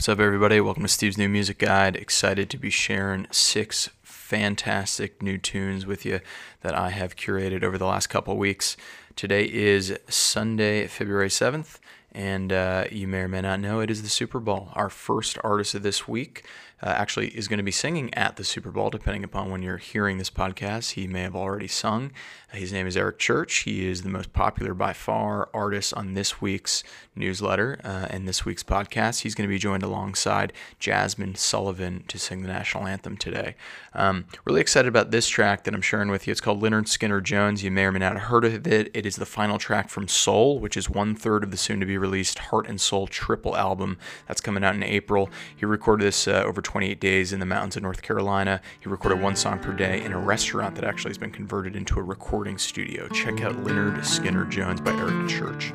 What's up, everybody? Welcome to Steve's New Music Guide. Excited to be sharing six fantastic new tunes with you that I have curated over the last couple weeks. Today is Sunday, February 7th, and uh, you may or may not know it is the Super Bowl. Our first artist of this week uh, actually is going to be singing at the Super Bowl, depending upon when you're hearing this podcast. He may have already sung. His name is Eric Church. He is the most popular by far artist on this week's newsletter uh, and this week's podcast. He's going to be joined alongside Jazmine Sullivan to sing the national anthem today. Um, really excited about this track that I'm sharing with you. It's called Lynyrd Skynyrd Jones. You may or may not have heard of it. It is the final track from Soul, which is one third of the soon to be released Heart and Soul triple album that's coming out in April. He recorded this uh, over 28 days in the mountains of North Carolina. He recorded one song per day in a restaurant that actually has been converted into a recording studio. Check out Lynyrd Skynyrd Jones by Eric Church.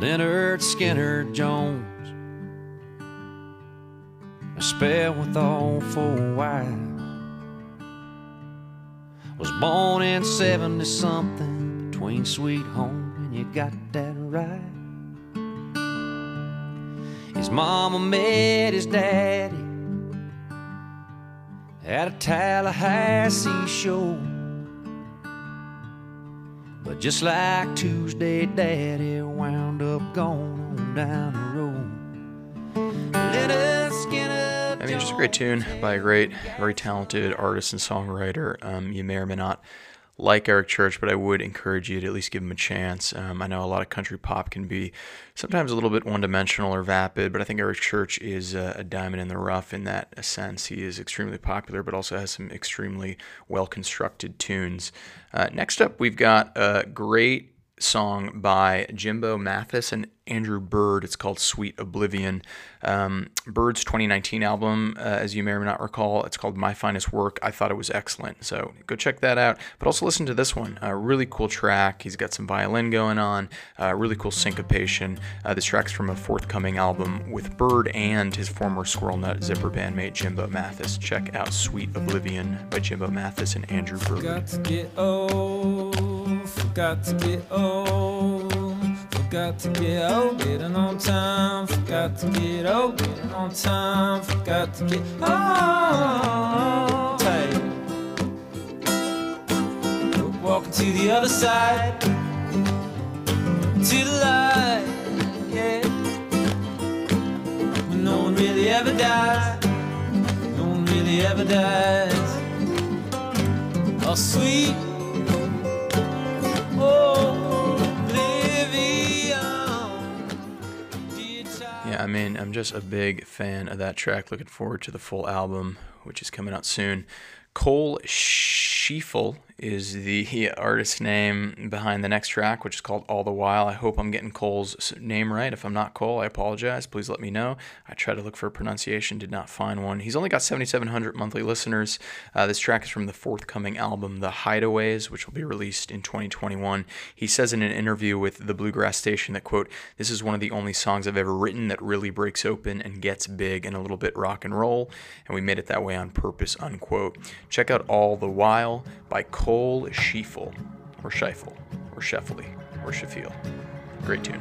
Lynyrd Skynyrd Jones, a spell with all four wives was born in 70 something between Sweet Home and you got that right. His mama met his daddy at a Tallahassee show. But just like Tuesday, Daddy wound up going down great tune by a great, very talented artist and songwriter. Um, you may or may not like Eric Church, but I would encourage you to at least give him a chance. Um, I know a lot of country pop can be sometimes a little bit one dimensional or vapid, but I think Eric Church is a, a diamond in the rough in that sense. He is extremely popular, but also has some extremely well constructed tunes. Uh, next up, we've got a great song by Jimbo Mathus and Andrew Bird. It's called Sweet Oblivion. Um, Bird's 2019 album, uh, as you may or may not recall, it's called My Finest Work. I thought it was excellent. So go check that out. But also listen to this one. A really cool track. He's got some violin going on, really cool syncopation. Uh, this track's from a forthcoming album with Bird and his former Squirrel Nut Zipper bandmate Jimbo Mathus. Check out Sweet Oblivion by Jimbo Mathus and Andrew Bird. Forgot to get old. Forgot to get old, getting on time. Forgot to get old, getting on time. Forgot to get old. Tight. Walking to the other side, to the light, yeah. When no one really ever dies, no one really ever dies. Oh, sweet. I mean, I'm just a big fan of that track. Looking forward to the full album, which is coming out soon. Cole Schieffel is the artist name behind the next track, which is called All the While. I hope I'm getting Cole's name right. If I'm not Cole, I apologize. Please let me know. I tried to look for a pronunciation, did not find one. He's only got 7,700 monthly listeners. Uh, this track is from the forthcoming album, The Hideaways, which will be released in 2021. He says in an interview with the Bluegrass Station that, quote, this is one of the only songs I've ever written that really breaks open and gets big and a little bit rock and roll, and we made it that way on purpose, unquote. Check out All the While by Cole Cole Schieffel, or Scheifel, or Sheffley, or Sheffield. Great tune.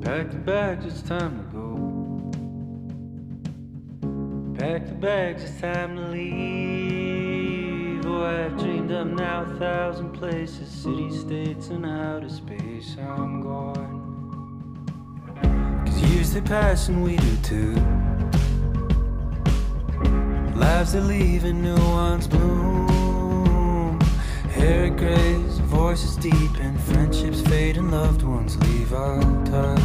Pack the bags, it's time to go. Pack the bags, it's time to leave. Oh, I've dreamed up now a thousand places, cities, states, and outer space. I'm gone. Cause years they pass and we do too. Lives leave and new ones bloom. Hair grays, voices deep, and friendships fade, and loved ones leave our touch.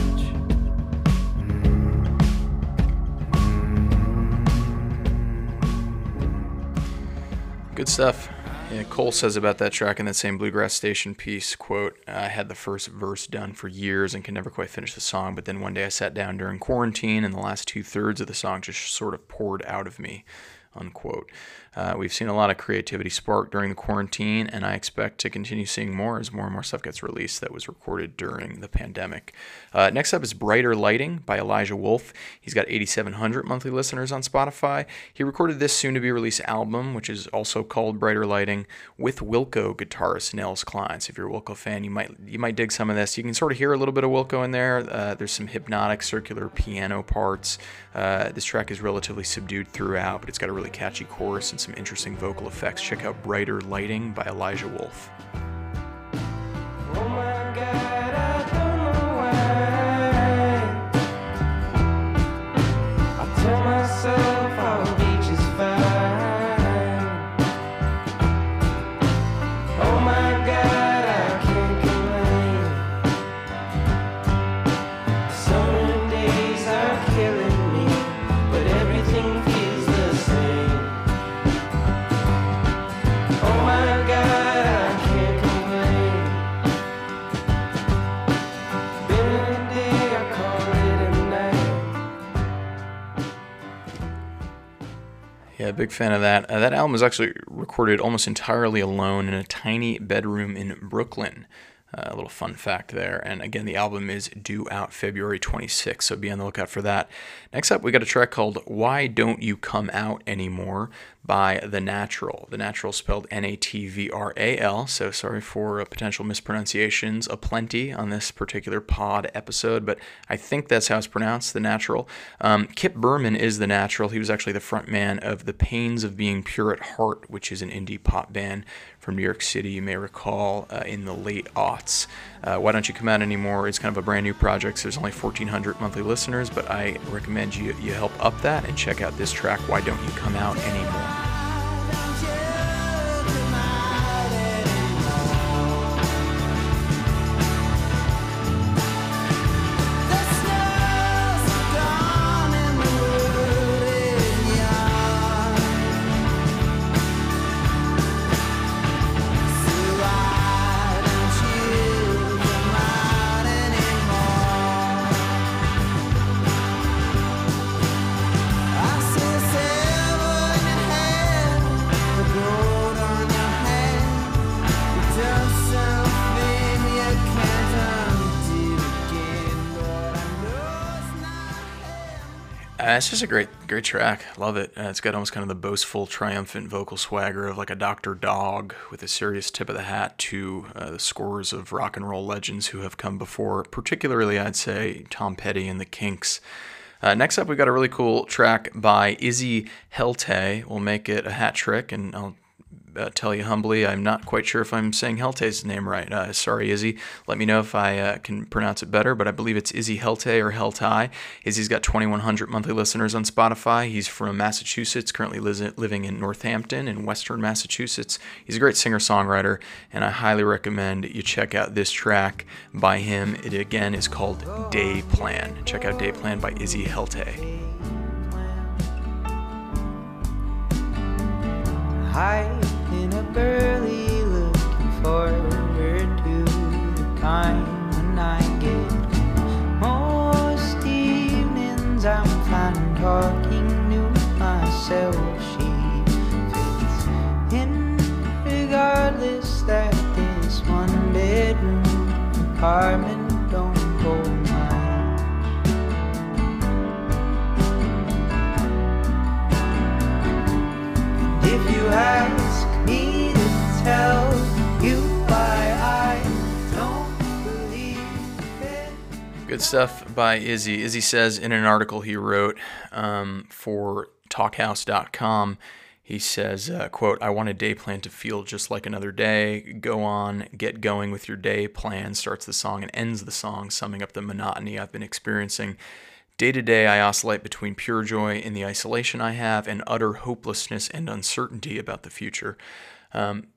Good stuff. Yeah, Cole says about that track in that same Bluegrass Station piece, quote, I had the first verse done for years and could never quite finish the song, but then one day I sat down during quarantine and the last two thirds of the song just sort of poured out of me unquote. Uh, we've seen a lot of creativity spark during the quarantine, and I expect to continue seeing more as more and more stuff gets released that was recorded during the pandemic. Uh, next up is Brighter Lighting by Elijah Wolf. He's got 8,700 monthly listeners on Spotify. He recorded this soon to be released album, which is also called Brighter Lighting, with Wilco guitarist Nels Cline. So if you're a Wilco fan, you might you might dig some of this. You can sort of hear a little bit of Wilco in there. Uh, there's some hypnotic circular piano parts. Uh, this track is relatively subdued throughout, but it's got a really catchy chorus and some interesting vocal effects. Check out Brighter Lighting by Elijah Wolf. Yeah, big fan of that. Uh, that album was actually recorded almost entirely alone in a tiny bedroom in Brooklyn. Uh, a little fun fact there. And again, the album is due out February 26th, so be on the lookout for that. Next up, we got a track called Why Don't You Come Out Anymore by The Natvral. The Natvral spelled N A T V R A L, so sorry for uh, potential mispronunciations aplenty on this particular pod episode, but I think that's how it's pronounced, The Natvral. Um, Kip Berman is The Natvral. He was actually the front man of The Pains of Being Pure at Heart, which is an indie pop band from New York City, you may recall, uh, in the late aughts. Uh, Why Don't You Come Out Anymore It's kind of a brand new project, so there's only 1,400 monthly listeners, but I recommend you, you help up that and check out this track, Why Don't You Come Out Anymore. Uh, it's just a great, great track. Love it. Uh, it's got almost kind of the boastful, triumphant vocal swagger of like a Dr. Dog with a serious tip of the hat to uh, the scores of rock and roll legends who have come before, particularly, I'd say, Tom Petty and the Kinks. Uh, next up, we've got a really cool track by Izzy Helte. We'll make it a hat trick, and I'll uh, tell you humbly, I'm not quite sure if I'm saying Helte's name right. Uh, sorry, Izzy. Let me know if I uh, can pronounce it better, but I believe it's Izzy Helte or Heltai. Izzy's got 2,100 monthly listeners on Spotify. He's from Massachusetts, currently li- living in Northampton in western Massachusetts. He's a great singer songwriter, and I highly recommend you check out this track by him. It again is called Day Plan. Check out Day Plan by Izzy Helte. In a burly looking forward to the time when I get most evenings I'm fine talking to myself. She fits in regardless that this one bedroom apartment Good stuff by Izzy. Izzy says in an article he wrote um, for talkhouse.com, he says, uh, quote, I want a day plan to feel just like another day. Go on, get going with your day plan, starts the song and ends the song, summing up the monotony I've been experiencing. Day to day, I oscillate between pure joy in the isolation I have and utter hopelessness and uncertainty about the future. Um,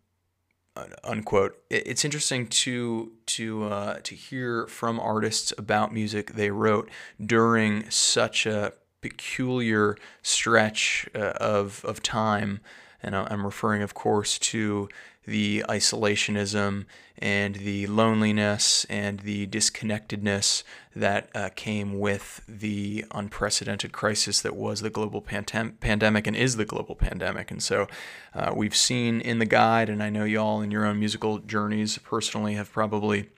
unquote. It's interesting to to uh, to hear from artists about music they wrote during such a peculiar stretch uh, of of time And I'm referring, of course, to the isolationism and the loneliness and the disconnectedness that uh, came with the unprecedented crisis that was the global pandem- pandemic and is the global pandemic. And so uh, we've seen in the guide, and I know y'all in your own musical journeys personally have probably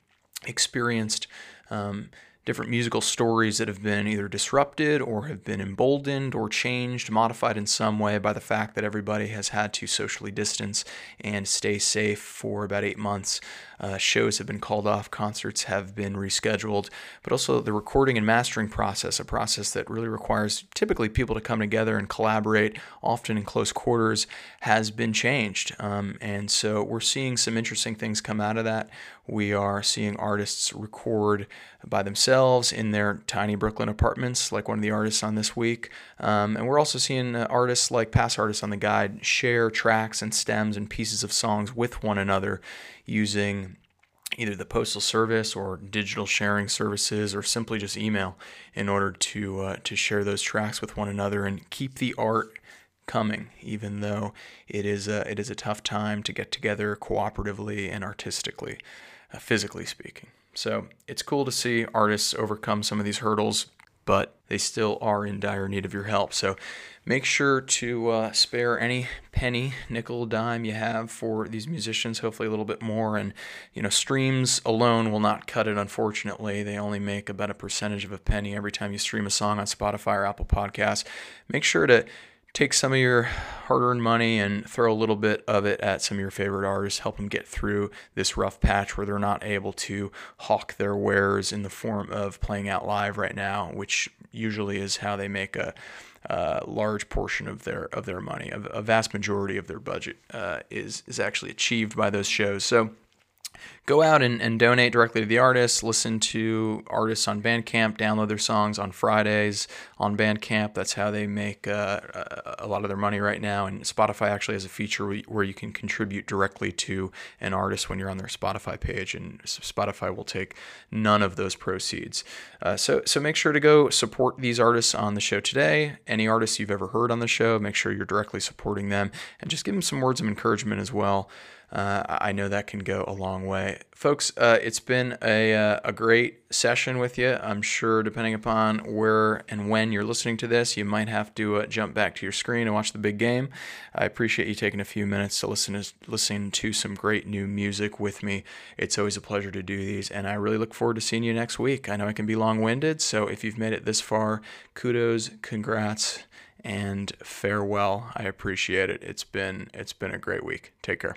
experienced. Um, different musical stories that have been either disrupted or have been emboldened or changed, modified in some way by the fact that everybody has had to socially distance and stay safe for about eight months. Uh, shows have been called off, concerts have been rescheduled, but also the recording and mastering process, a process that really requires typically people to come together and collaborate, often in close quarters, has been changed. Um, and so we're seeing some interesting things come out of that. We are seeing artists record by themselves in their tiny Brooklyn apartments, like one of the artists on this week. Um, and we're also seeing uh, artists like past artists on the guide share tracks and stems and pieces of songs with one another using either the postal service or digital sharing services or simply just email in order to uh, to share those tracks with one another and keep the art coming even though it is a, it is a tough time to get together cooperatively and artistically uh, physically speaking so it's cool to see artists overcome some of these hurdles but they still are in dire need of your help. So make sure to uh, spare any penny, nickel, dime you have for these musicians, hopefully a little bit more. And, you know, streams alone will not cut it, unfortunately. They only make about a percentage of a penny every time you stream a song on Spotify or Apple Podcasts. Make sure to take some of your hard earned money and throw a little bit of it at some of your favorite artists, help them get through this rough patch where they're not able to hawk their wares in the form of playing out live right now, which usually is how they make a, a large portion of their of their money. A, a vast majority of their budget uh, is is actually achieved by those shows. So go out and, and donate directly to the artists, listen to artists on Bandcamp, download their songs on Fridays on Bandcamp. That's how they make uh, a lot of their money right now. And Spotify actually has a feature where you can contribute directly to an artist when you're on their Spotify page, and Spotify will take none of those proceeds. Uh, so, so make sure to go support these artists on the show today. Any artists you've ever heard on the show, make sure you're directly supporting them and just give them some words of encouragement as well. Uh, I know that can go a long way. Folks, uh, it's been a, uh, a great session with you. I'm sure, depending upon where and when you're listening to this, you might have to uh, jump back to your screen and watch the big game. I appreciate you taking a few minutes to listen to, listen to some great new music with me. It's always a pleasure to do these, and I really look forward to seeing you next week. I know I can be long winded, so if you've made it this far, kudos, congrats and farewell. I appreciate it. It's been it's been a great week. Take care.